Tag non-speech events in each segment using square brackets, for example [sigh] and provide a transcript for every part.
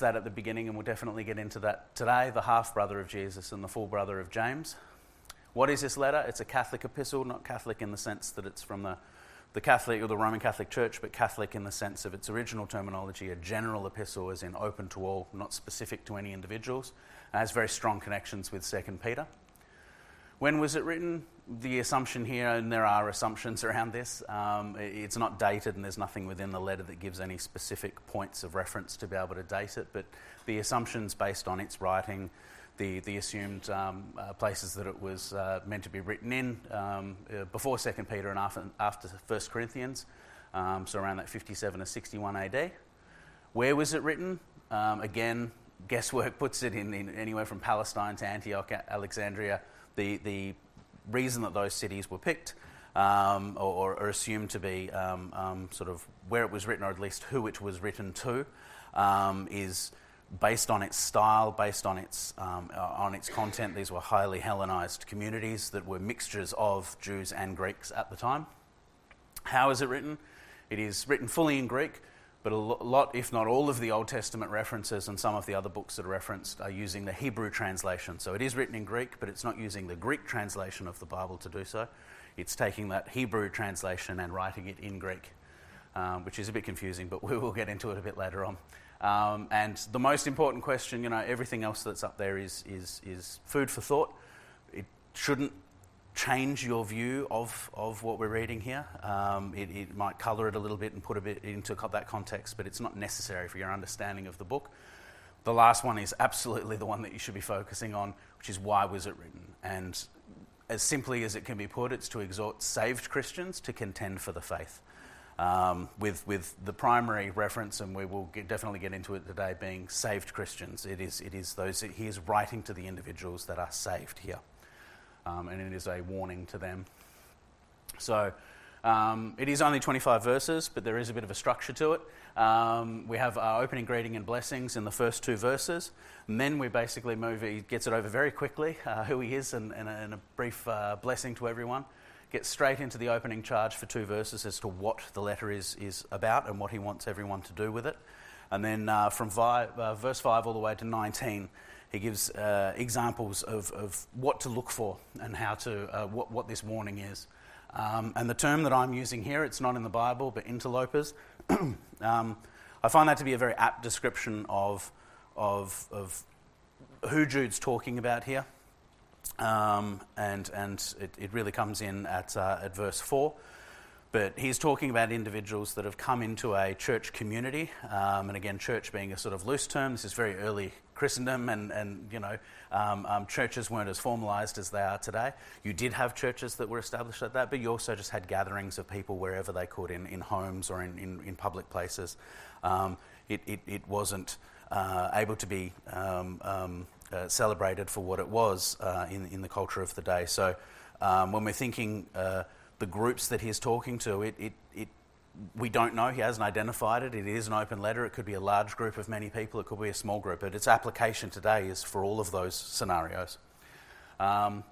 that at the beginning, and we'll definitely get into that today the half brother of Jesus and the full brother of James. What is this letter? It's a Catholic epistle, not Catholic in the sense that it's from the, the Catholic or the Roman Catholic Church, but Catholic in the sense of its original terminology, a general epistle, as in open to all, not specific to any individuals. It has very strong connections with 2 Peter. When was it written? The assumption here, and there are assumptions around this, um, it's not dated and there's nothing within the letter that gives any specific points of reference to be able to date it, but the assumptions based on its writing, the, the assumed um, uh, places that it was uh, meant to be written in um, uh, before 2 Peter and after, after 1 Corinthians, um, so around that 57 to 61 AD. Where was it written? Um, again, guesswork puts it in, in anywhere from Palestine to Antioch, Alexandria the, the reason that those cities were picked um, or, or, assumed to be um, um, sort of where it was written, or at least who it was written to, um, is based on its style, based on its, um, uh, on its content. These were highly Hellenized communities that were mixtures of Jews and Greeks at the time. How is it written? It is written fully in Greek, but a lot, if not all, of the Old Testament references and some of the other books that are referenced are using the Hebrew translation. So it is written in Greek, but it's not using the Greek translation of the Bible to do so. It's taking that Hebrew translation and writing it in Greek, um, which is a bit confusing, but [laughs] we will get into it a bit later on. Um, and the most important question, you know, everything else that's up there is, is, is food for thought. It shouldn't change your view of, of what we're reading here. Um, it, it, might colour it a little bit and put a bit into that context, but it's not necessary for your understanding of the book. The last one is absolutely the one that you should be focusing on, which is why was it written? And as simply as it can be put, it's to exhort saved Christians to contend for the faith. Um, with, with the primary reference, and we will get, definitely get into it today, being saved Christians. It is, it is those, he is writing to the individuals that are saved here um, and it is a warning to them. So um, it is only 25 verses, but there is a bit of a structure to it. Um, we have our opening greeting and blessings in the first two verses, and then we basically move. He gets it over very quickly, uh, [laughs] who he is, and, and, a, and a, brief uh, blessing to everyone. Gets straight into the opening charge for two verses as to what the letter is, is about and what he wants everyone to do with it. And then uh, from vi- uh, verse 5 all the way to 19, he gives uh, examples of, of what to look for and how to, uh, what, what this warning is. Um, and the term that I'm using here, it's not in the Bible, but interlopers. [clears throat] um, I find that to be a very apt description of, of, of who Jude's talking about here. Um, and and it, it, really comes in at, uh, at verse 4. But he's talking about individuals that have come into a church community. Um, and again, church being a sort of loose term, this is very early Christendom, and, and you know, um, um, churches weren't as formalized as they are today. You did have churches that were established like that, but you also just had gatherings of people wherever they could, in, in homes or in, in, in public places. Um, it, it, it, wasn't uh, able to be um, um, uh, celebrated for what it was uh, in, in the culture of the day. So um, when we're thinking uh, the groups that he's talking to, it, it, it we don't know. He hasn't identified it. It is an open letter. It could be a large group of many people. It could be a small group. But its application today is for all of those scenarios. Um,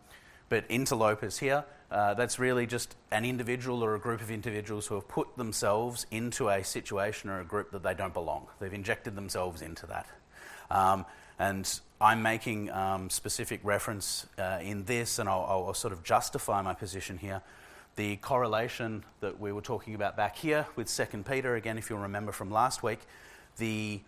but interlopers here, uh, that's really just an individual or a group of individuals who have put themselves into a situation or a group that they don't belong. They've injected themselves into that. Um, and I'm making um, specific reference uh, in this, and I'll, I'll, sort of justify my position here the correlation that we were talking about back here with 2 Peter, again, if you'll remember from last week, the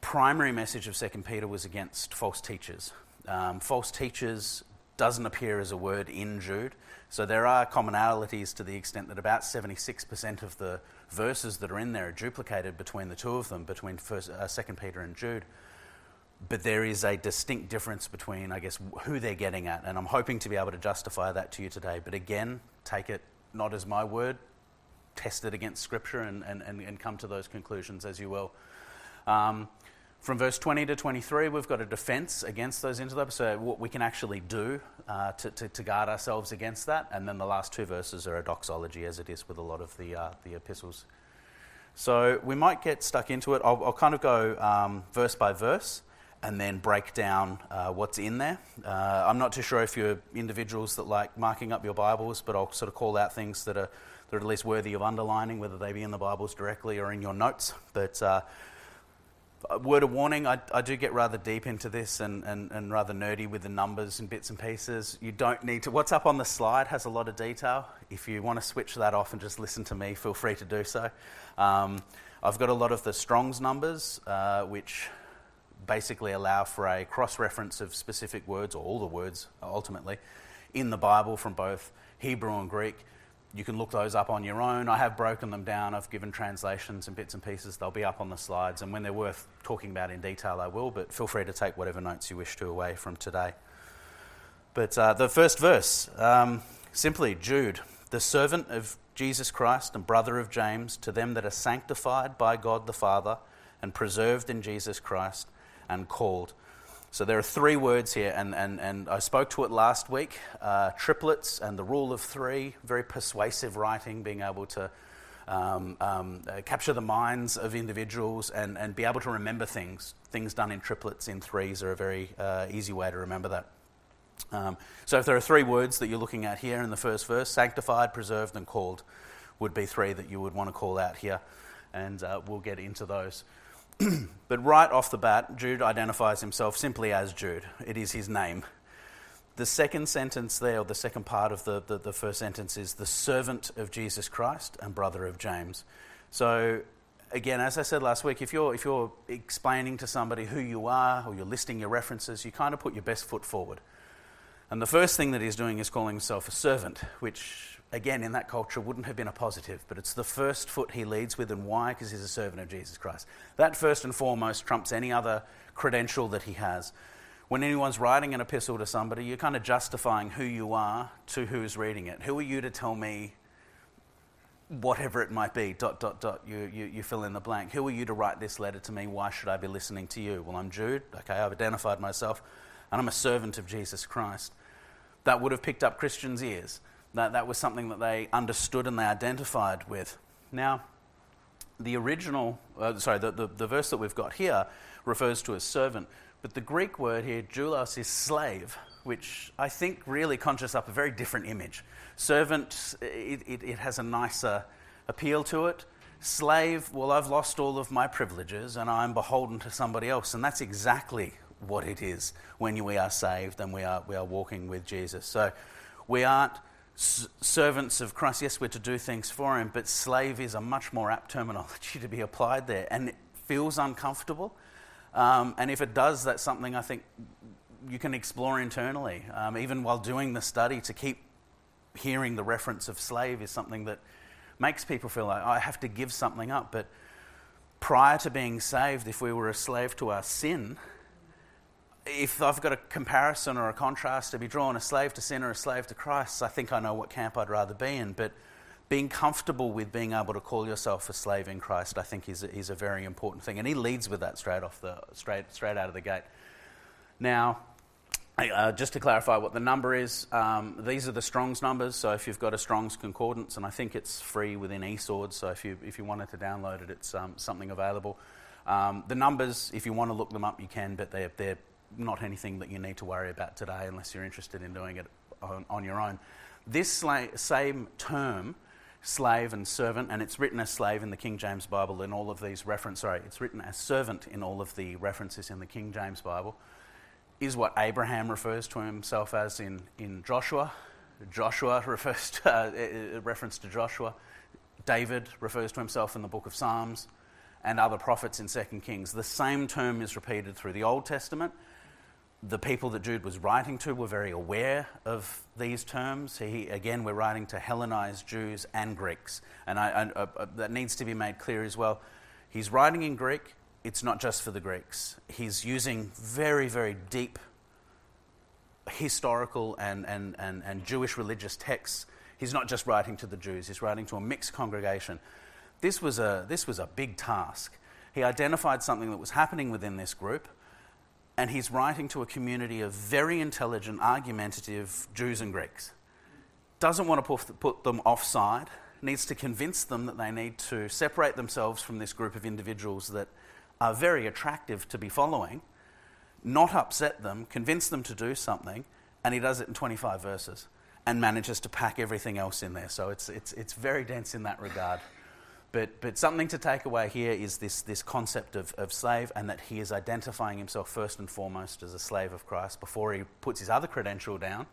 primary message of 2 Peter was against false teachers. Um, false teachers doesn't appear as a word in Jude, so there are commonalities to the extent that about 76% of the verses that are in there are duplicated between the two of them, between uh, 2 Peter and Jude but there is a distinct difference between, I guess, who they're getting at. And I'm hoping to be able to justify that to you today. But again, take it not as my word, test it against Scripture and, and, and, come to those conclusions as you will. Um, from verse 20 to 23, we've got a defense against those interlopers, so what we can actually do uh, to, to, to, guard ourselves against that. And then the last two verses are a doxology, as it is with a lot of the, uh, the epistles. So we might get stuck into it. I'll, I'll kind of go um, verse by verse and then break down uh, what's in there. Uh, I'm not too sure if you're individuals that like marking up your Bibles, but I'll sort of call out things that are, that are at least worthy of underlining, whether they be in the Bibles directly or in your notes. But uh, A word of warning I, I do get rather deep into this and, and, and rather nerdy with the numbers and bits and pieces. You don't need to. What's up on the slide has a lot of detail. If you want to switch that off and just listen to me, feel free to do so. Um, I've got a lot of the Strong's numbers, uh, which basically allow for a cross reference of specific words, or all the words ultimately, in the Bible from both Hebrew and Greek. You can look those up on your own. I have broken them down. I've given translations and bits and pieces. They'll be up on the slides. And when they're worth talking about in detail, I will. But feel free to take whatever notes you wish to away from today. But uh, the first verse um, simply Jude, the servant of Jesus Christ and brother of James, to them that are sanctified by God the Father and preserved in Jesus Christ and called. So there are three words here, and, and, and I spoke to it last week uh, triplets and the rule of three, very persuasive writing, being able to um, um, uh, capture the minds of individuals and, and be able to remember things. Things done in triplets, in threes, are a very uh, easy way to remember that. Um, so if there are three words that you're looking at here in the first verse sanctified, preserved, and called would be three that you would want to call out here, and uh, we'll get into those. [clears throat] but right off the bat, Jude identifies himself simply as Jude. It is his name. The second sentence there, or the second part of the, the, the first sentence, is the servant of Jesus Christ and brother of James. So again, as I said last week, if you're, if you're explaining to somebody who you are or you're listing your references, you kind of put your best foot forward. And the first thing that he's doing is calling himself a servant, which, again, in that culture wouldn't have been a positive, but it's the first foot he leads with. And why? Because he's a servant of Jesus Christ. That, first and foremost, trumps any other credential that he has. When anyone's writing an epistle to somebody, you're kind of justifying who you are to who's reading it. Who are you to tell me whatever it might be, dot, dot, dot, you, you, you fill in the blank. Who are you to write this letter to me? Why should I be listening to you? Well, I'm Jude. Okay, I've identified myself and I'm a servant of Jesus Christ. That would have picked up Christians' ears. That, that was something that they understood and they identified with. Now, the original, uh, sorry, the, the, the verse that we've got here refers to a servant, but the Greek word here, doulos, is slave, which I think really conjures up a very different image. Servant, it, it, it has a nicer appeal to it. Slave, well, I've lost all of my privileges and I'm beholden to somebody else. And that's exactly what it is when we are saved and we are, we are walking with Jesus. So we aren't servants of Christ. Yes, we're to do things for Him, but slave is a much more apt terminology to be applied there. And it feels uncomfortable. Um, and if it does, that's something I think you can explore internally. Um, even while doing the study, to keep hearing the reference of slave is something that makes people feel like oh, I have to give something up. But prior to being saved, if we were a slave to our sin, if I've got a comparison or a contrast to be drawn, a slave to sin or a slave to Christ, I think I know what camp I'd rather be in. But being comfortable with being able to call yourself a slave in Christ, I think, is a, is a very important thing. And he leads with that straight off the straight straight out of the gate. Now, uh, just to clarify what the number is, um, these are the Strong's numbers. So if you've got a Strong's concordance, and I think it's free within eSword, so if you if you wanted to download it, it's um, something available. Um, the numbers, if you want to look them up, you can, but they're they're not anything that you need to worry about today unless you're interested in doing it on, on your own. This sla- same term, slave and servant, and it's written as slave in the King James Bible in all of these references, sorry, it's written as servant in all of the references in the King James Bible, is what Abraham refers to himself as in, in Joshua. Joshua [laughs] refers to, uh, reference to Joshua. David refers to himself in the book of Psalms and other prophets in 2 Kings. The same term is repeated through the Old Testament the people that Jude was writing to were very aware of these terms. He, again, we're writing to Hellenized Jews and Greeks. And I, I, uh, that needs to be made clear as well. He's writing in Greek, it's not just for the Greeks. He's using very, very deep historical and, and, and, and Jewish religious texts. He's not just writing to the Jews, he's writing to a mixed congregation. This was a, this was a big task. He identified something that was happening within this group and he's writing to a community of very intelligent, argumentative Jews and Greeks. Doesn't want to put them offside, needs to convince them that they need to separate themselves from this group of individuals that are very attractive to be following, not upset them, convince them to do something, and he does it in 25 verses and manages to pack everything else in there. So it's, it's, it's very dense in that regard. But, but something to take away here is this, this concept of, of slave and that he is identifying himself first and foremost as a slave of Christ before he puts his other credential down,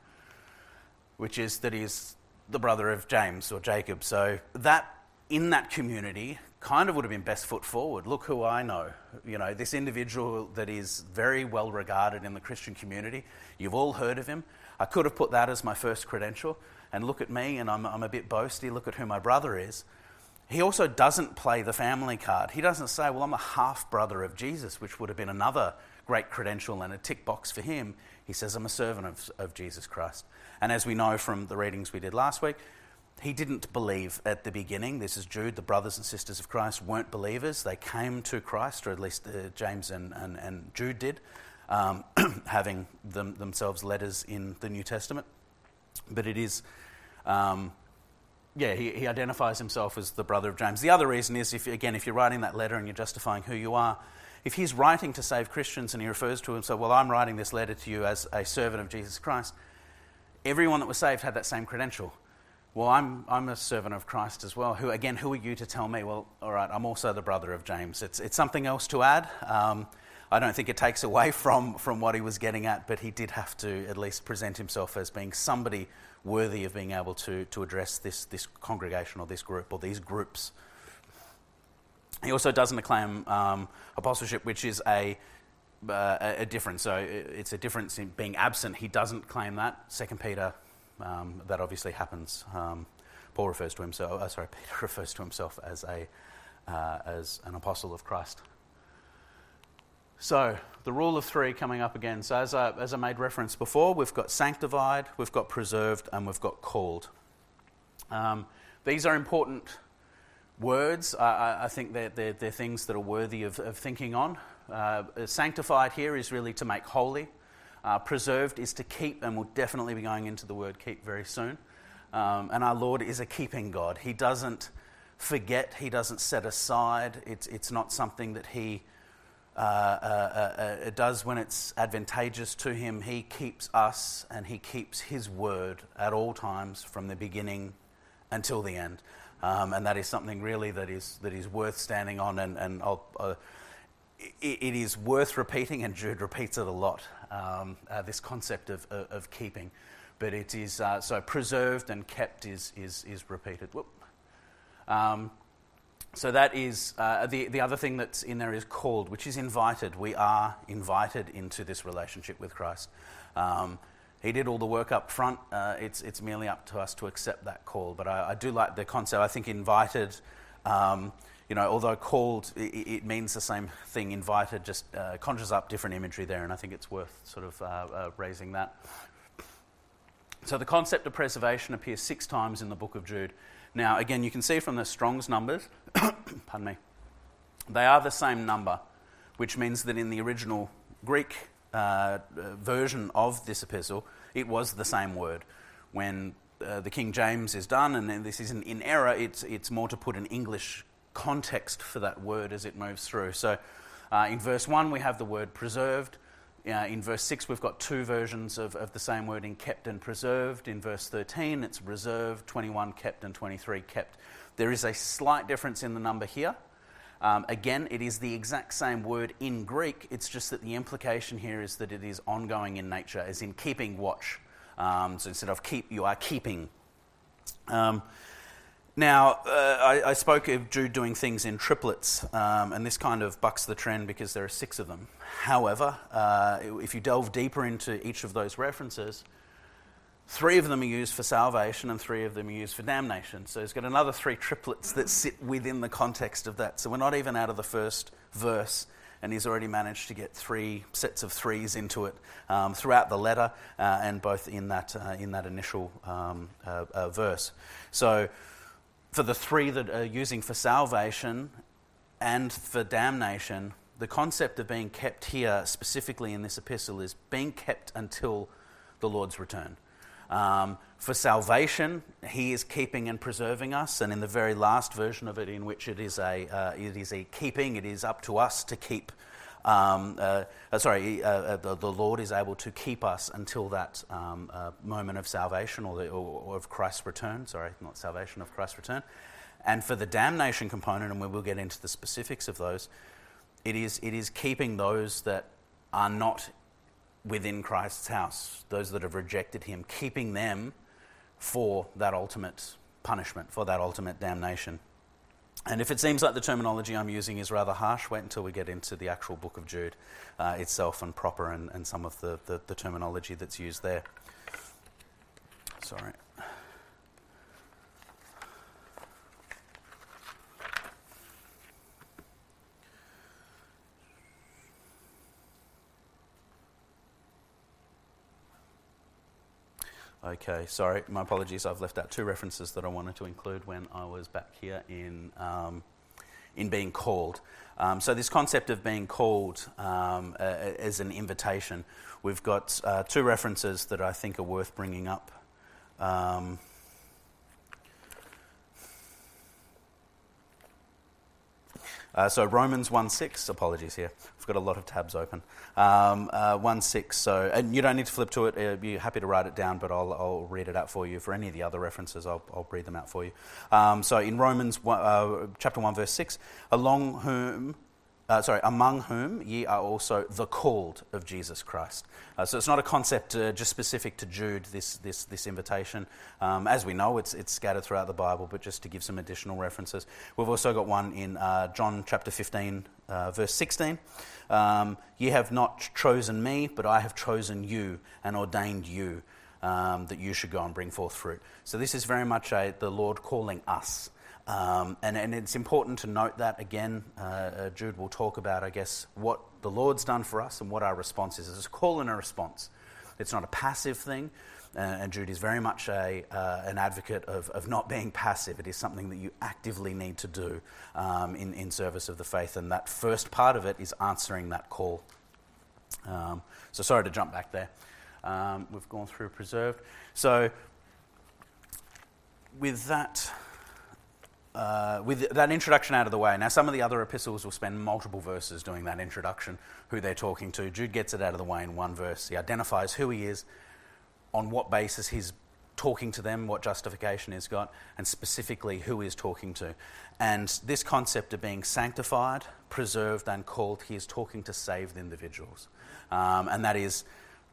which is that he's the brother of James or Jacob. So that in that community kind of would have been best foot forward. Look who I know. You know, this individual that is very well regarded in the Christian community. You've all heard of him. I could have put that as my first credential. And look at me, and I'm, I'm a bit boasty. Look at who my brother is. He also doesn't play the family card. He doesn't say, Well, I'm a half brother of Jesus, which would have been another great credential and a tick box for him. He says, I'm a servant of, of Jesus Christ. And as we know from the readings we did last week, he didn't believe at the beginning. This is Jude. The brothers and sisters of Christ weren't believers. They came to Christ, or at least uh, James and, and, and, Jude did, um, [clears throat] having them, themselves letters in the New Testament. But it is. Um, yeah, he, he identifies himself as the brother of James. The other reason is, if again, if you're writing that letter and you're justifying who you are, if he's writing to save Christians and he refers to himself, well, I'm writing this letter to you as a servant of Jesus Christ, everyone that was saved had that same credential. Well, I'm, I'm a servant of Christ as well. Who, again, who are you to tell me? Well, all right, I'm also the brother of James. It's, it's something else to add. Um, I don't think it takes away from, from what he was getting at, but he did have to at least present himself as being somebody worthy of being able to, to address this, this congregation or this group or these groups. He also doesn't claim um, apostleship, which is a, uh, a difference. So it's a difference in being absent. He doesn't claim that. Second Peter, um, that obviously happens. Um, Paul refers to himself. Uh, sorry, [laughs] Peter refers to himself as a uh, as an apostle of Christ. So, the rule of three coming up again. So, as I, as I made reference before, we've got sanctified, we've got preserved, and we've got called. Um, these are important words. I, I think they're, they're, they're, things that are worthy of, of thinking on. Uh, sanctified here is really to make holy. Uh, preserved is to keep, and we'll definitely be going into the word keep very soon. Um, and our Lord is a keeping God. He doesn't forget, He doesn't set aside. It's, it's not something that He uh, uh, uh, does when it's advantageous to him. He keeps us and he keeps his word at all times from the beginning until the end. Um, and that is something really that is, that is worth standing on. And, and uh, it, it is worth repeating, and Jude repeats it a lot um, uh, this concept of, of, of, keeping. But it is uh, so preserved and kept is, is, is repeated. Um, so that is uh, the, the other thing that's in there is called, which is invited. We are invited into this relationship with Christ. Um, he did all the work up front. Uh, it's, it's merely up to us to accept that call. But I, I do like the concept. I think invited, um, you know, although called, it, it, means the same thing. Invited just uh, conjures up different imagery there, and I think it's worth sort of uh, uh, raising that. So the concept of preservation appears six times in the book of Jude. Now, again, you can see from the Strong's numbers, [coughs] pardon me, they are the same number, which means that in the original Greek uh, version of this epistle, it was the same word. When uh, the King James is done, and this isn't in error, it's, it's more to put an English context for that word as it moves through. So uh, in verse 1, we have the word preserved. Uh, in verse 6, we've got two versions of, of the same word in kept and preserved. In verse 13, it's reserved, 21 kept, and 23 kept. There is a slight difference in the number here. Um, again, it is the exact same word in Greek, it's just that the implication here is that it is ongoing in nature, as in keeping watch. Um, so instead of keep, you are keeping. Um, now, uh, I, I, spoke of Jude doing things in triplets, um, and this kind of bucks the trend because there are six of them. However, uh, if you delve deeper into each of those references, three of them are used for salvation and three of them are used for damnation. So he's got another three triplets that sit within the context of that. So we're not even out of the first verse, and he's already managed to get three sets of threes into it um, throughout the letter uh, and both in that, uh, in that initial um, uh, uh, verse. So for the three that are using for salvation and for damnation, the concept of being kept here, specifically in this epistle, is being kept until the Lord's return. Um, for salvation, He is keeping and preserving us, and in the very last version of it, in which it is a, uh, it is a keeping, it is up to us to keep um, uh, uh, sorry, uh, uh, the, the, Lord is able to keep us until that um, uh, moment of salvation or, the, or, or, of Christ's return. Sorry, not salvation, of Christ's return. And for the damnation component, and we will get into the specifics of those, it is, it is keeping those that are not within Christ's house, those that have rejected him, keeping them for that ultimate punishment, for that ultimate damnation. And if it seems like the terminology I'm using is rather harsh, wait until we get into the actual book of Jude uh, itself and proper and, and some of the, the, the terminology that's used there. Sorry. Okay, sorry, my apologies. I've left out two references that I wanted to include when I was back here in, um, in being called. Um, so, this concept of being called um, as an invitation, we've got uh, two references that I think are worth bringing up. Uh, so Romans 1.6, apologies here. I've got a lot of tabs open. Um, uh, 1 6, so, and you don't need to flip to it. Uh, you're happy to write it down, but I'll, I'll read it out for you. For any of the other references, I'll, I'll read them out for you. Um, so in Romans uh, chapter 1, verse 6, along whom uh, sorry, among whom ye are also the called of Jesus Christ. Uh, so it's not a concept uh, just specific to Jude, this, this, this invitation. Um, as we know, it's, it's scattered throughout the Bible, but just to give some additional references. We've also got one in uh, John chapter 15, uh, verse 16. Um, ye have not chosen me, but I have chosen you and ordained you. Um, that you should go and bring forth fruit. So, this is very much a, the Lord calling us. Um, and, and it's important to note that again, uh, uh, Jude will talk about, I guess, what the Lord's done for us and what our response is. It's a call and a response. It's not a passive thing, uh, and Jude is very much a, uh, an advocate of, of not being passive. It is something that you actively need to do um, in, in service of the faith, and that first part of it is answering that call. Um, so, sorry to jump back there. Um, we've gone through preserved. So, with that uh, with that introduction out of the way, now some of the other epistles will spend multiple verses doing that introduction, who they're talking to. Jude gets it out of the way in one verse. He identifies who he is, on what basis he's talking to them, what justification he's got, and specifically who he's talking to. And this concept of being sanctified, preserved, and called, he is talking to saved individuals. Um, and that is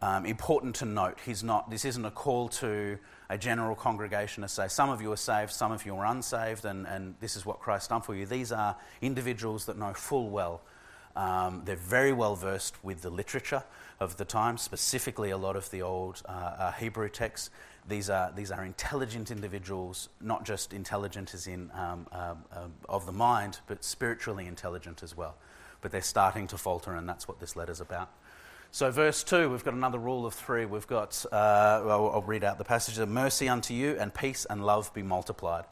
um, important to note. He's not, this isn't a call to a general congregation to say, some of you are saved, some of you are unsaved, and, and this is what Christ done for you. These are individuals that know full well. Um, they're very well versed with the literature of the time, specifically a lot of the old uh, uh, Hebrew texts. These are, these are intelligent individuals, not just intelligent as in um, um, um of the mind, but spiritually intelligent as well. But they're starting to falter, and that's what this letter's about. So, verse 2, we've got another rule of three. We've got, uh, well, I'll read out the passage mercy unto you, and peace and love be multiplied.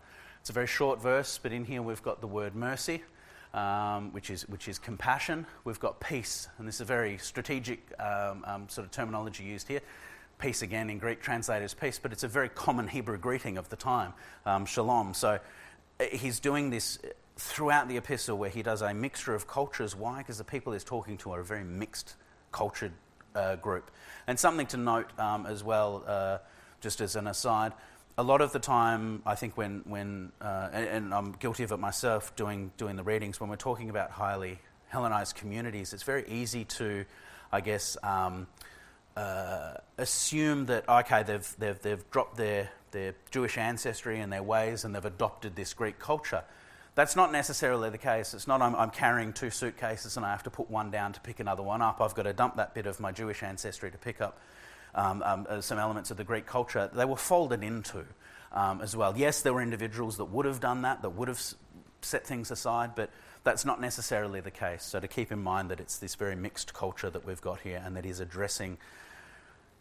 It's a very short verse, but in here we've got the word mercy, um, which, is, which is compassion. We've got peace, and this is a very strategic um, um, sort of terminology used here. Peace, again, in Greek translated as peace, but it's a very common Hebrew greeting of the time, um, shalom. So, uh, he's doing this throughout the epistle where he does a mixture of cultures. Why? Because the people he's talking to are very mixed cultured uh, group. And something to note um, as well, uh, just as an aside, a lot of the time, I think when, when uh, and, and, I'm guilty of it myself doing, doing the readings, when we're talking about highly Hellenized communities, it's very easy to, I guess, um, uh, assume that, okay, they've, they've, they've dropped their, their Jewish ancestry and their ways and they've adopted this Greek culture. That's not necessarily the case. It's not I'm, I'm, carrying two suitcases and I have to put one down to pick another one up. I've got to dump that bit of my Jewish ancestry to pick up um, um, uh, some elements of the Greek culture. They were folded into um, as well. Yes, there were individuals that would have done that, that would have set things aside, but that's not necessarily the case. So to keep in mind that it's this very mixed culture that we've got here and that is addressing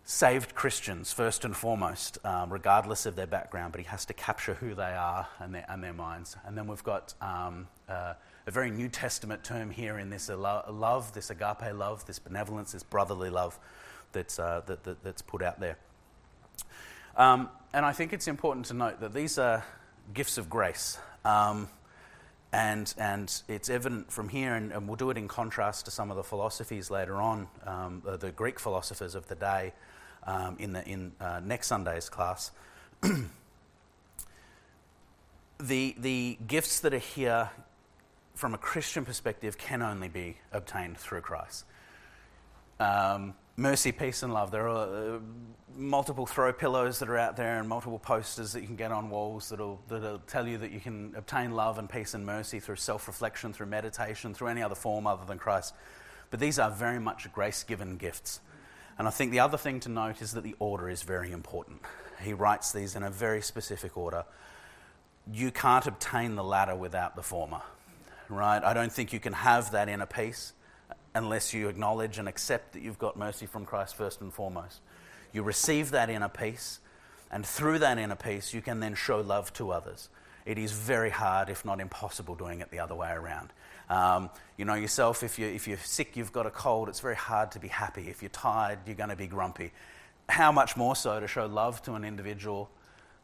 saved Christians first and foremost, um, regardless of their background, but he has to capture who they are and their, and their minds. And then we've got um, uh, a very New Testament term here in this love, this agape love, this benevolence, this brotherly love that's, uh, that, that, that's put out there. Um, and I think it's important to note that these are gifts of grace. Um, and, and it's evident from here, and, and, we'll do it in contrast to some of the philosophies later on, um, the, the Greek philosophers of the day, um, in, the, in uh, next Sunday's class. [clears throat] the, the gifts that are here from a Christian perspective can only be obtained through Christ. Um, mercy, peace, and love. There are uh, multiple throw pillows that are out there and multiple posters that you can get on walls that'll, that'll tell you that you can obtain love and peace and mercy through self reflection, through meditation, through any other form other than Christ. But these are very much grace given gifts. And I think the other thing to note is that the order is very important. He writes these in a very specific order. You can't obtain the latter without the former, right? I don't think you can have that inner peace unless you acknowledge and accept that you've got mercy from Christ first and foremost. You receive that inner peace, and through that inner peace, you can then show love to others. It is very hard, if not impossible, doing it the other way around. Um, you know yourself, if, you're, if you're sick, you've got a cold, it's very hard to be happy. If you're tired, you're going to be grumpy. How much more so to show love to an individual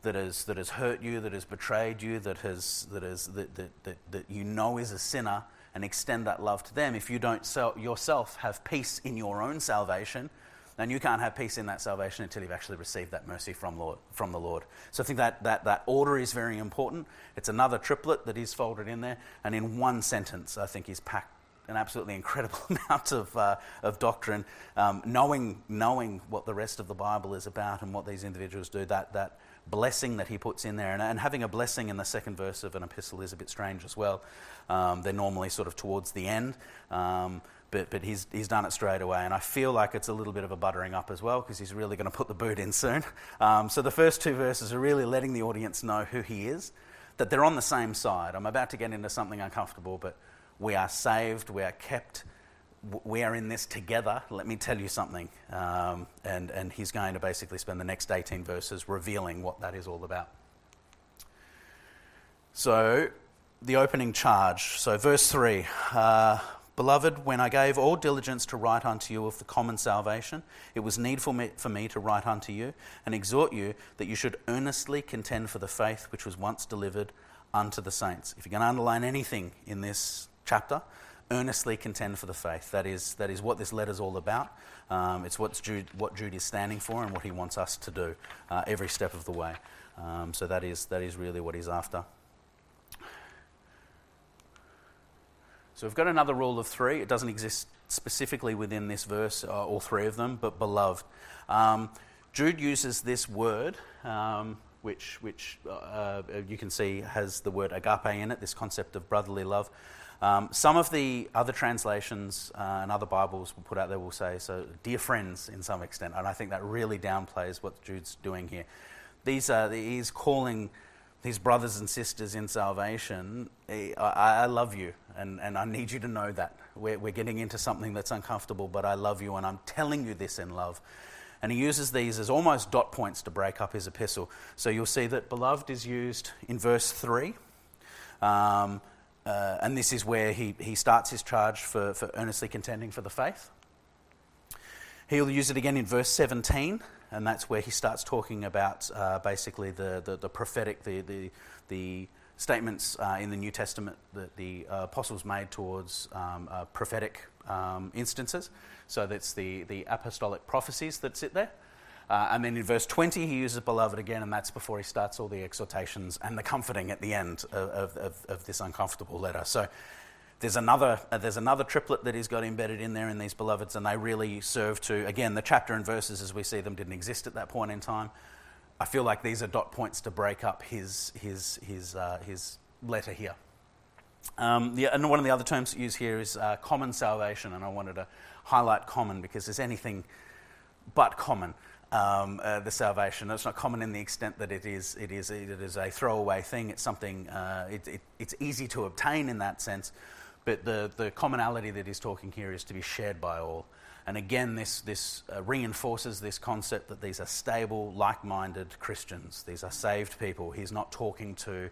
that has, that has hurt you, that has betrayed you, that, has, that, has, that, that, that, that you know is a sinner, and extend that love to them. If you don't yourself have peace in your own salvation, then you can't have peace in that salvation until you've actually received that mercy from, Lord, from the Lord. So I think that, that, that order is very important. It's another triplet that is folded in there, and in one sentence, I think he's packed an absolutely incredible [laughs] amount of, uh, of doctrine. Um, knowing, knowing what the rest of the Bible is about and what these individuals do, that, that blessing that he puts in there. And, and having a blessing in the second verse of an epistle is a bit strange as well. Um, they're normally sort of towards the end. Um, but, but he's, he's done it straight away. And I feel like it's a little bit of a buttering up as well because he's really going to put the boot in soon. Um, so the first two verses are really letting the audience know who he is, that they're on the same side. I'm about to get into something uncomfortable, but we are saved, we are kept, we are in this together. Let me tell you something. Um, and, and he's going to basically spend the next 18 verses revealing what that is all about. So, the opening charge. So, verse 3 uh, Beloved, when I gave all diligence to write unto you of the common salvation, it was needful for me to write unto you and exhort you that you should earnestly contend for the faith which was once delivered unto the saints. If you're going to underline anything in this chapter, earnestly contend for the faith. That is, that is what this letter is all about. Um, it's what Jude, what Jude is standing for and what he wants us to do uh, every step of the way. Um, so that is, that is really what he's after. So we've got another rule of three. It doesn't exist specifically within this verse, uh, all three of them, but beloved. Um, Jude uses this word, um, which, which uh, uh you can see has the word agape in it, this concept of brotherly love. Um, some of the other translations uh, and other Bibles will put out there will say, so, dear friends, in some extent. And I think that really downplays what Jude's doing here. These are, he's calling these brothers and sisters in salvation, I, I love you, and, and I need you to know that. We're, we're getting into something that's uncomfortable, but I love you, and I'm telling you this in love. And he uses these as almost dot points to break up his epistle. So you'll see that beloved is used in verse 3. Um, uh, and this is where he, he starts his charge for, for earnestly contending for the faith. He'll use it again in verse 17, and that's where he starts talking about uh, basically the, the, the, prophetic, the, the, the statements uh, in the New Testament that the uh, apostles made towards um, uh, prophetic um, instances. So that's the, the apostolic prophecies that sit there. Uh, and then in verse 20, he uses beloved again, and that's before he starts all the exhortations and the comforting at the end of, of, of this uncomfortable letter. So there's another, uh, there's another triplet that he's got embedded in there in these beloveds, and they really serve to, again, the chapter and verses as we see them didn't exist at that point in time. I feel like these are dot points to break up his, his, his, uh, his letter here. Um, the, and one of the other terms used here is uh, common salvation, and I wanted to highlight common because there's anything but common um, uh, the salvation. It's not common in the extent that it is, it is, it is a throwaway thing. It's something, uh, it, it, it's easy to obtain in that sense, but the, the commonality that he's talking here is to be shared by all. And again, this, this uh, reinforces this concept that these are stable, like minded Christians. These are saved people. He's not talking to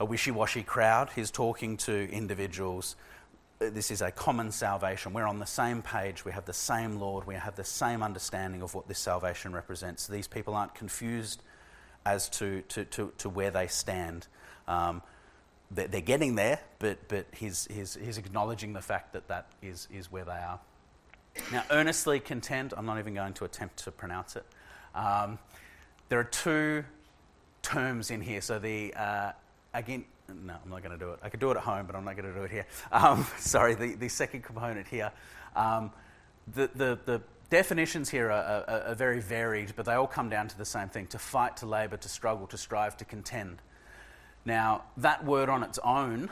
a wishy washy crowd, he's talking to individuals this is a common salvation. We're on the same page. We have the same Lord. We have the same understanding of what this salvation represents. These people aren't confused as to, to, to, to where they stand. Um, they're, getting there, but, but he's, he's, he's acknowledging the fact that that is, is where they are. Now, earnestly content, I'm not even going to attempt to pronounce it. Um, there are two terms in here. So the uh, again, no, I'm not going to do it. I could do it at home, but I'm not going to do it here. Um, [laughs] sorry, the, the second component here. Um, the, the, the definitions here are, are, are, very varied, but they all come down to the same thing to fight, to labour, to struggle, to strive, to contend. Now, that word on its own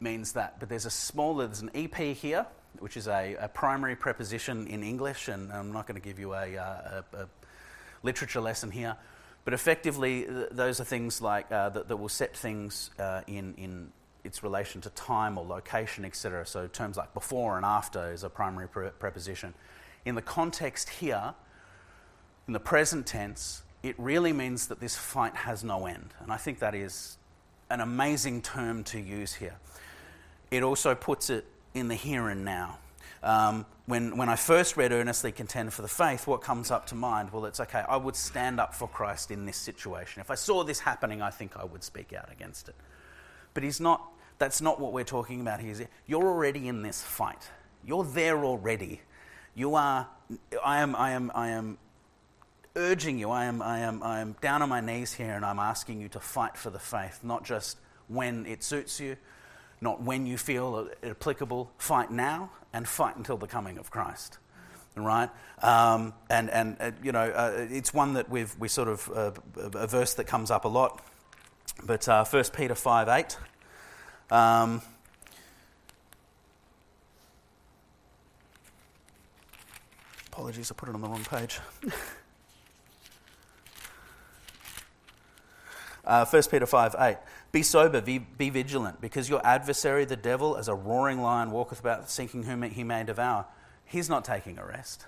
means that, but there's a smaller, there's an EP here, which is a, a primary preposition in English, and I'm not going to give you a, uh, a, a literature lesson here. But effectively, those are things like uh, that, that, will set things uh, in, in its relation to time or location, etc. So terms like before and after is a primary pre- preposition. In the context here, in the present tense, it really means that this fight has no end. And I think that is an amazing term to use here. It also puts it in the here and now. Um, when, when I first read Earnestly Contend for the Faith, what comes up to mind? Well, it's okay, I would stand up for Christ in this situation. If I saw this happening, I think I would speak out against it. But he's not, that's not what we're talking about here. You're already in this fight. You're there already. You are, I am, I am, I am urging you, I am, I, am, I am down on my knees here and I'm asking you to fight for the faith, not just when it suits you, not when you feel applicable. Fight now and fight until the coming of Christ. Right? Um, and, and uh, you know, uh, it's one that we've, we sort of, uh, a verse that comes up a lot. But uh, 1 Peter 5 8. Um, apologies, I put it on the wrong page. [laughs] Uh, 1 Peter 5 8. Be sober, be, be vigilant, because your adversary, the devil, as a roaring lion, walketh about seeking whom he may devour. He's not taking a rest.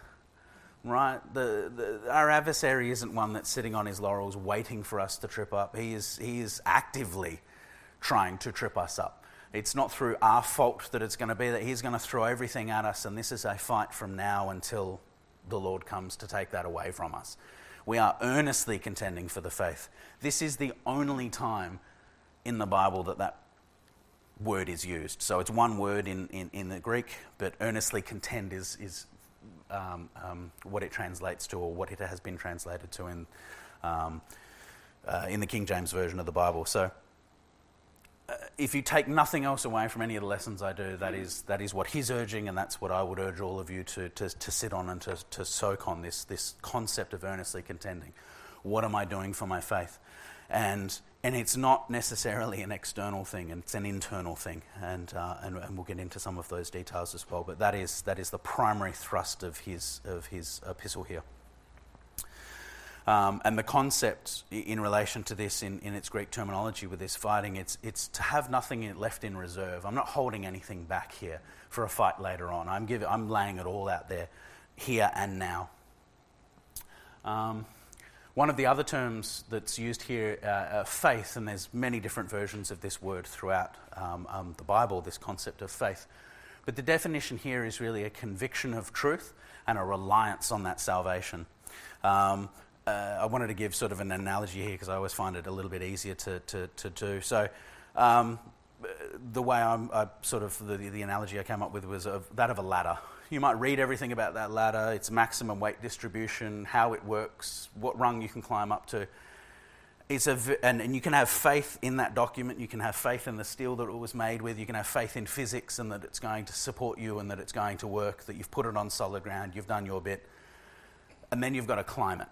Right? The, the, our adversary isn't one that's sitting on his laurels waiting for us to trip up. He is, he is actively trying to trip us up. It's not through our fault that it's going to be that he's going to throw everything at us, and this is a fight from now until the Lord comes to take that away from us. We are earnestly contending for the faith. This is the only time in the Bible that that word is used. So it's one word in, in, in the Greek, but earnestly contend is, is um, um, what it translates to or what it has been translated to in, um, uh, in the King James Version of the Bible. So if you take nothing else away from any of the lessons I do, that is, that is what he's urging, and that's what I would urge all of you to, to, to sit on and to, to soak on this, this concept of earnestly contending. What am I doing for my faith? And, and it's not necessarily an external thing, it's an internal thing. And, uh, and, and, we'll get into some of those details as well. But that is, that is the primary thrust of his, of his epistle here. Um, and the concept in relation to this, in, in its Greek terminology with this fighting, it's, it's to have nothing left in reserve. I'm not holding anything back here for a fight later on. I'm, giving, I'm laying it all out there, here and now. Um, one of the other terms that's used here, uh, uh, faith, and there's many different versions of this word throughout um, um, the Bible, this concept of faith. But the definition here is really a conviction of truth and a reliance on that salvation. Um, uh, I wanted to give sort of an analogy here because I always find it a little bit easier to, to, to do. So, um, the way I'm, I sort of, the, the analogy I came up with was of, that of a ladder. You might read everything about that ladder, its maximum weight distribution, how it works, what rung you can climb up to. It's a, and, and you can have faith in that document, you can have faith in the steel that it was made with, you can have faith in physics and that it's going to support you and that it's going to work, that you've put it on solid ground, you've done your bit. And then you've got to climb it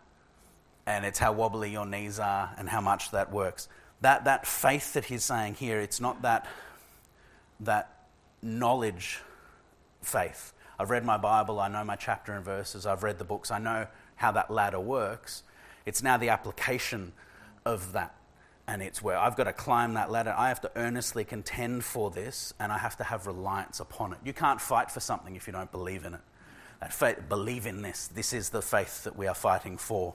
and it's how wobbly your knees are and how much that works. That, that faith that he's saying here, it's not that, that knowledge faith. I've read my Bible, I know my chapter and verses, I've read the books, I know how that ladder works. It's now the application of that. And it's where I've got to climb that ladder. I have to earnestly contend for this, and I have to have reliance upon it. You can't fight for something if you don't believe in it. That faith, believe in this. This is the faith that we are fighting for.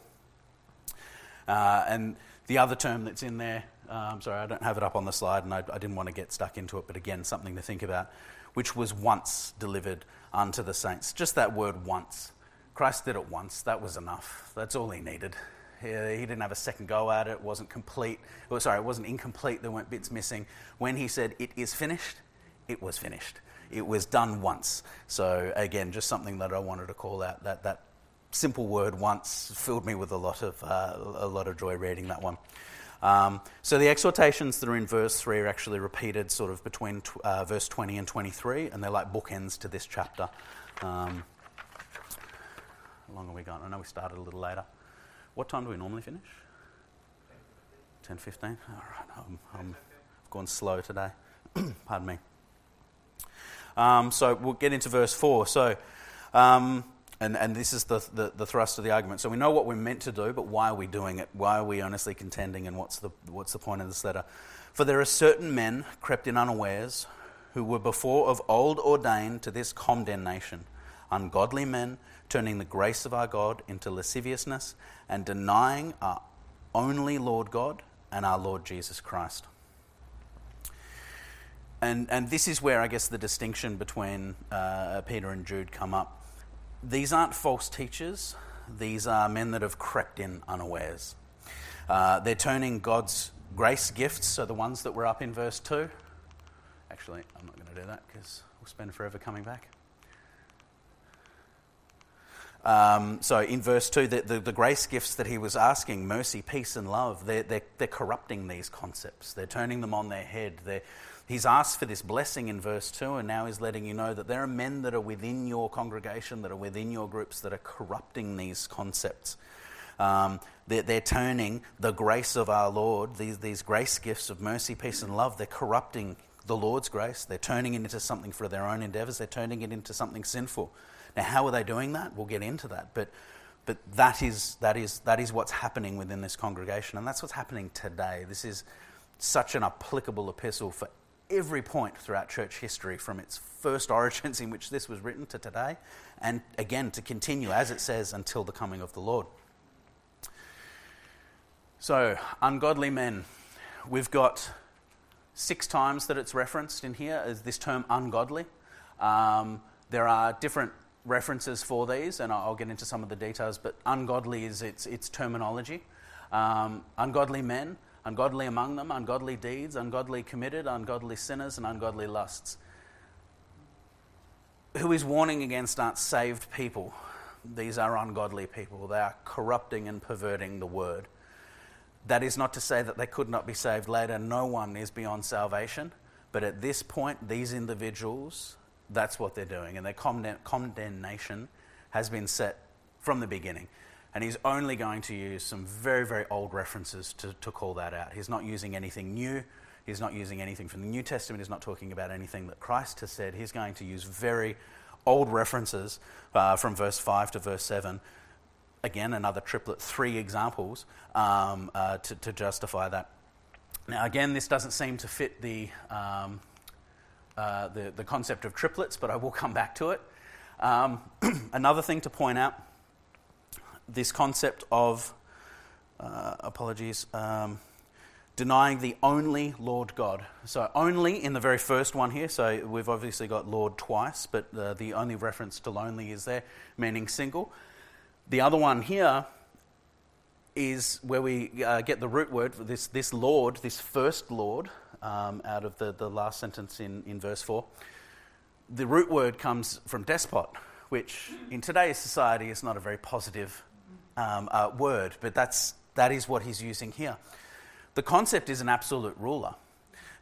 Uh, and the other term that's in there, I'm sorry, I don't have it up on the slide and I, I didn't want to get stuck into it, but again, something to think about, which was once delivered unto the saints. Just that word once. Christ did it once. That was enough. That's all he needed. He, he didn't have a second go at it. It wasn't complete. Well, sorry, it wasn't incomplete. There weren't bits missing. When he said, It is finished, it was finished. It was done once. So, again, just something that I wanted to call out that, that simple word once filled me with a lot of, uh, a lot of joy reading that one. Um, so the exhortations that are in verse 3 are actually repeated sort of between tw- uh, verse 20 and 23, and they're like bookends to this chapter. Um, how long have we got? I know we started a little later. What time do we normally finish? 10.15? All right, I'm, I'm, slow today. [clears throat] Pardon me. Um, so we'll get into verse 4. So, um, and, and this is the, the, the, thrust of the argument. So we know what we're meant to do, but why are we doing it? Why are we honestly contending, and what's the, what's the point of this letter? For there are certain men crept in unawares who were before of old ordained to this condemnation, ungodly men, turning the grace of our God into lasciviousness and denying our only Lord God and our Lord Jesus Christ. And, and this is where I guess the distinction between uh, Peter and Jude come up. These aren't false teachers, these are men that have crept in unawares. Uh, they're turning God's grace gifts, so the ones that were up in verse 2. Actually, I'm not going to do that because we'll spend forever coming back. Um, so in verse 2, the, the, the, grace gifts that he was asking, mercy, peace, and love, they're, they're, they're corrupting these concepts. They're turning them on their head. They're, he's asked for this blessing in verse 2, and now he's letting you know that there are men that are within your congregation, that are within your groups, that are corrupting these concepts. Um, they're, they're, turning the grace of our Lord, these, these grace gifts of mercy, peace, and love, they're corrupting the Lord's grace. They're turning it into something for their own endeavors. They're turning it into something sinful. Now, how are they doing that? We'll get into that. But, but that, is, that, is, that is what's happening within this congregation, and that's what's happening today. This is such an applicable epistle for every point throughout church history, from its first [laughs] origins in which this was written to today, and again to continue, as it says, until the coming of the Lord. So, ungodly men. We've got six times that it's referenced in here as this term ungodly. Um, there are different references for these, and I'll get into some of the details, but ungodly is its, its terminology. Um, ungodly men, ungodly among them, ungodly deeds, ungodly committed, ungodly sinners, and ungodly lusts. Who is warning against aren't saved people. These are ungodly people. They are corrupting and perverting the word. That is not to say that they could not be saved later. No one is beyond salvation. But at this point, these individuals that's what they're doing. And their condemnation has been set from the beginning. And he's only going to use some very, very old references to, to call that out. He's not using anything new. He's not using anything from the New Testament. He's not talking about anything that Christ has said. He's going to use very old references uh, from verse 5 to verse 7. Again, another triplet, three examples um, uh, to, to, justify that. Now, again, this doesn't seem to fit the, um, uh, the, the concept of triplets, but I will come back to it. Um, [clears throat] another thing to point out this concept of, uh, apologies, um, denying the only Lord God. So, only in the very first one here, so we've obviously got Lord twice, but uh, the only reference to lonely is there, meaning single. The other one here is where we uh, get the root word, this, this Lord, this first Lord, um, out of the, the last sentence in, in verse 4. The root word comes from despot, which in today's society is not a very positive um, uh, word, but that's, that is what he's using here. The concept is an absolute ruler.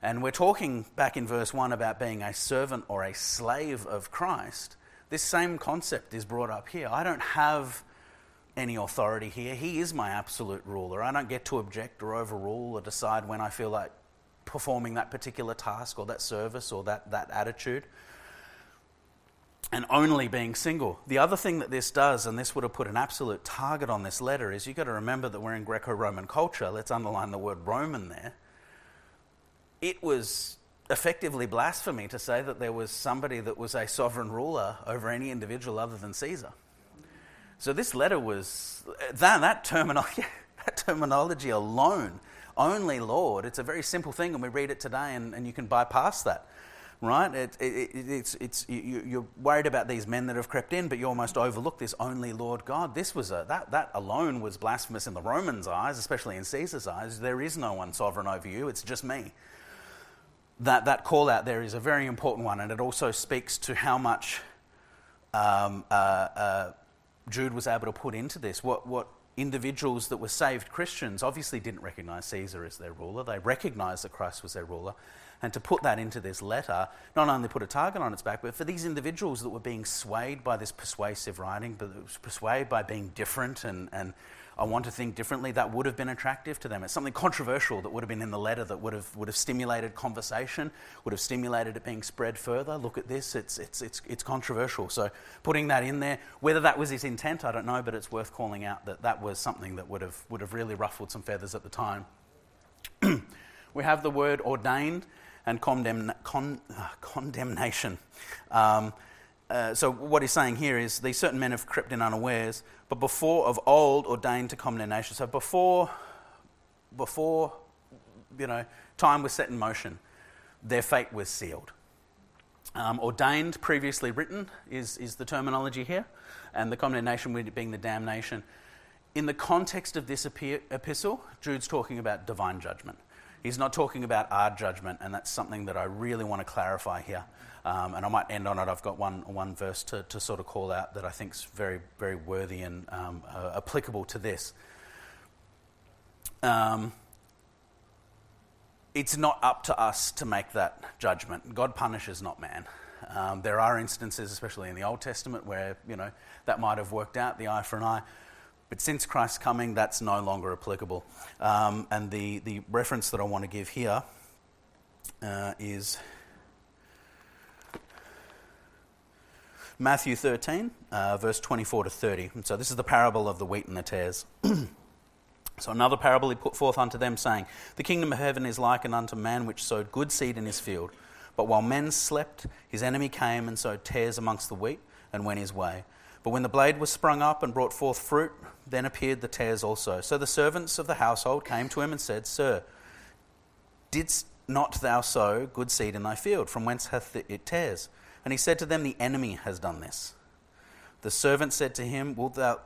And we're talking back in verse 1 about being a servant or a slave of Christ. This same concept is brought up here. I don't have any authority here. He is my absolute ruler. I don't get to object or overrule or decide when I feel like performing that particular task or that service or that, that attitude. And only being single. The other thing that this does, and this would have put an absolute target on this letter, is you've got to remember that we're in Greco Roman culture. Let's underline the word Roman there. It was effectively blasphemy to say that there was somebody that was a sovereign ruler over any individual other than Caesar. So this letter was that, that terminology, [laughs] that terminology alone only Lord. It's a very simple thing, and we read it today, and, and you can bypass that, right? It, it, it's, it's, you, you're worried about these men that have crept in, but you almost overlook this only Lord God. This was a, that, that alone was blasphemous in the Romans' eyes, especially in Caesar's eyes. There is no one sovereign over you, it's just me. That, that call out there is a very important one, and it also speaks to how much um, uh, uh, Jude was able to put into this. What, what individuals that were saved Christians obviously didn't recognize Caesar as their ruler. They recognized that Christ was their ruler. And to put that into this letter, not only put a target on its back, but for these individuals that were being swayed by this persuasive writing, but persuaded by being different and, and I want to think differently, that would have been attractive to them. It's something controversial that would have been in the letter that would have, would have stimulated conversation, would have stimulated it being spread further. Look at this, it's, it's, it's, it's controversial. So putting that in there, whether that was his intent, I don't know, but it's worth calling out that that was something that would have, would have really ruffled some feathers at the time. [clears throat] we have the word ordained and condemn, con, uh, condemnation. Um, uh, so what he's saying here is these certain men have crept in unawares, but before of old ordained to condemnation. So before, before, you know, time was set in motion, their fate was sealed. Um, ordained, previously written, is, is the terminology here, and the condemnation being the damnation. In the context of this epistle, Jude's talking about divine judgment. He's not talking about our judgment, and that's something that I really want to clarify here. Um, and I might end on it. I've got one, one verse to, to sort of call out that I think is very, very worthy and um, uh, applicable to this. Um, it's not up to us to make that judgment. God punishes, not man. Um, there are instances, especially in the Old Testament, where you know that might have worked out, the eye for an eye. But since Christ's coming, that's no longer applicable. Um, and the, the reference that I want to give here uh, is Matthew 13, uh, verse 24 to 30. And so this is the parable of the wheat and the tares. [clears throat] so another parable he put forth unto them, saying, The kingdom of heaven is likened unto man which sowed good seed in his field. But while men slept, his enemy came and sowed tares amongst the wheat and went his way. But when the blade was sprung up and brought forth fruit, then appeared the tares also. So the servants of the household came to him and said, Sir, didst not thou sow good seed in thy field? From whence hath it tares? And he said to them, The enemy has done this. The servant said to him, Wilt thou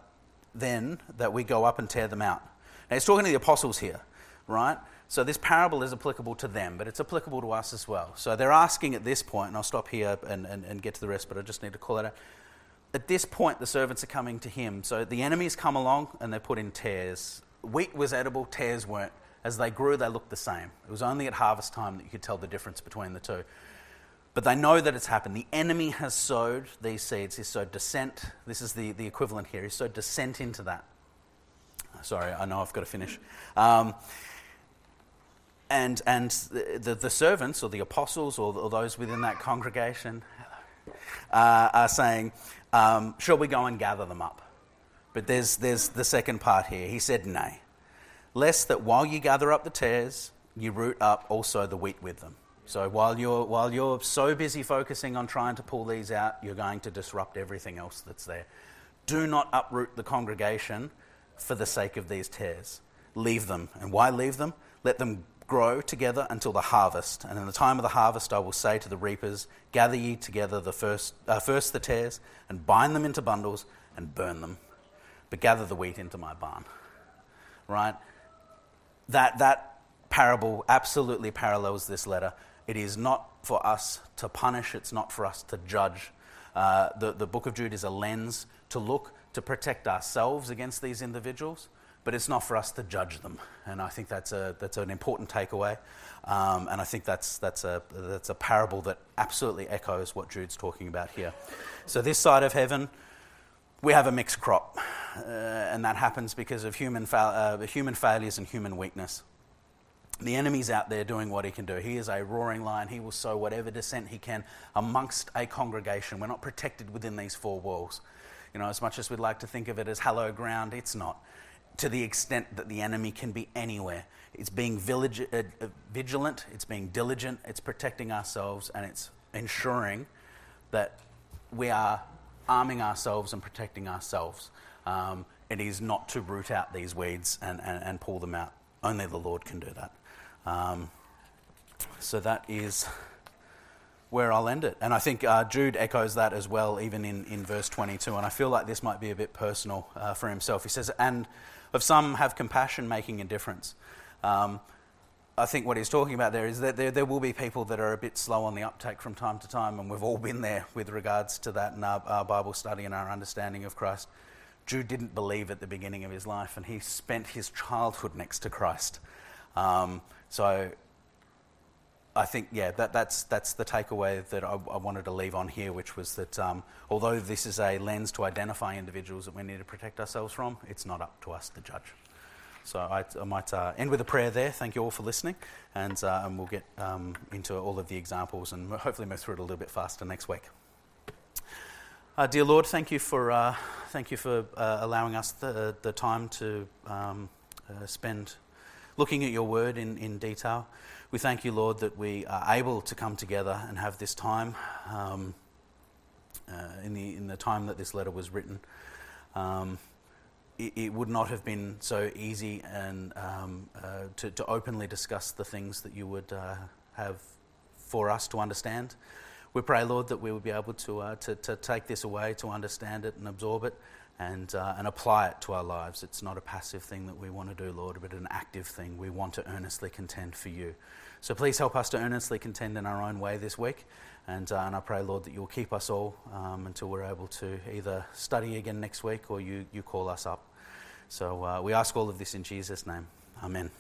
then that we go up and tear them out? Now he's talking to the apostles here, right? So this parable is applicable to them, but it's applicable to us as well. So they're asking at this point, and I'll stop here and, and, and get to the rest, but I just need to call it out. At this point, the servants are coming to him. So the enemies come along and they're put in tares. Wheat was edible, tares weren't. As they grew, they looked the same. It was only at harvest time that you could tell the difference between the two. But they know that it's happened. The enemy has sowed these seeds. He's sowed dissent. This is the, the equivalent here. He's sowed dissent into that. Sorry, I know I've got to finish. Um, and and the, the, the, servants or the apostles or, or those within that congregation uh, are saying, um, Shall we go and gather them up? But there's, there's the second part here. He said, Nay, lest that while you gather up the tares, you root up also the wheat with them. So while you're, while you're so busy focusing on trying to pull these out, you're going to disrupt everything else that's there. Do not uproot the congregation for the sake of these tares. Leave them. And why leave them? Let them grow together until the harvest. And in the time of the harvest, I will say to the reapers, Gather ye together the first, uh, first the tares, and bind them into bundles, and burn them. But gather the wheat into my barn. Right? That, that parable absolutely parallels this letter. It is not for us to punish, it's not for us to judge. Uh, the, the book of Jude is a lens to look to protect ourselves against these individuals, but it's not for us to judge them. And I think that's, a, that's an important takeaway. Um, and I think that's, that's, a, that's a parable that absolutely echoes what Jude's talking about here. So, this side of heaven, we have a mixed crop. Uh, and that happens because of human, fa- uh, human failures and human weakness. The enemy's out there doing what he can do. He is a roaring lion. He will sow whatever dissent he can amongst a congregation. We're not protected within these four walls. You know, as much as we'd like to think of it as hallowed ground, it's not. To the extent that the enemy can be anywhere. It's being uh, vigilant, it's being diligent, it's protecting ourselves, and it's ensuring that we are arming ourselves and protecting ourselves. Um, it is not to root out these weeds and, and, and pull them out. Only the Lord can do that. Um, so that is where I'll end it. And I think uh, Jude echoes that as well, even in, in verse 22. And I feel like this might be a bit personal uh, for himself. He says, And of some have compassion, making a difference. Um, I think what he's talking about there is that there, there will be people that are a bit slow on the uptake from time to time, and we've all been there with regards to that in our, our Bible study and our understanding of Christ. Jude didn't believe at the beginning of his life, and he spent his childhood next to Christ. Um, so I think, yeah, that, that's, that's the takeaway that I, I, wanted to leave on here, which was that um, although this is a lens to identify individuals that we need to protect ourselves from, it's not up to us to judge. So I, I might uh, end with a prayer there. Thank you all for listening, and, uh, and we'll get um, into all of the examples and hopefully move through it a little bit faster next week. Uh, dear Lord, thank you for, uh, thank you for uh, allowing us the, the time to um, uh, spend looking at your word in, in detail. We thank you, Lord, that we are able to come together and have this time um, in, the, in the time that this letter was written. Um, it, it, would not have been so easy and um, uh, to, to, openly discuss the things that you would uh, have for us to understand. We pray, Lord, that we would be able to, uh, to, to, take this away, to understand it and absorb it, and, uh, and apply it to our lives. It's not a passive thing that we want to do, Lord, but an active thing. We want to earnestly contend for you. So please help us to earnestly contend in our own way this week. And, uh, and I pray, Lord, that you'll keep us all um, until we're able to either study again next week or you, you call us up. So uh, we ask all of this in Jesus' name. Amen.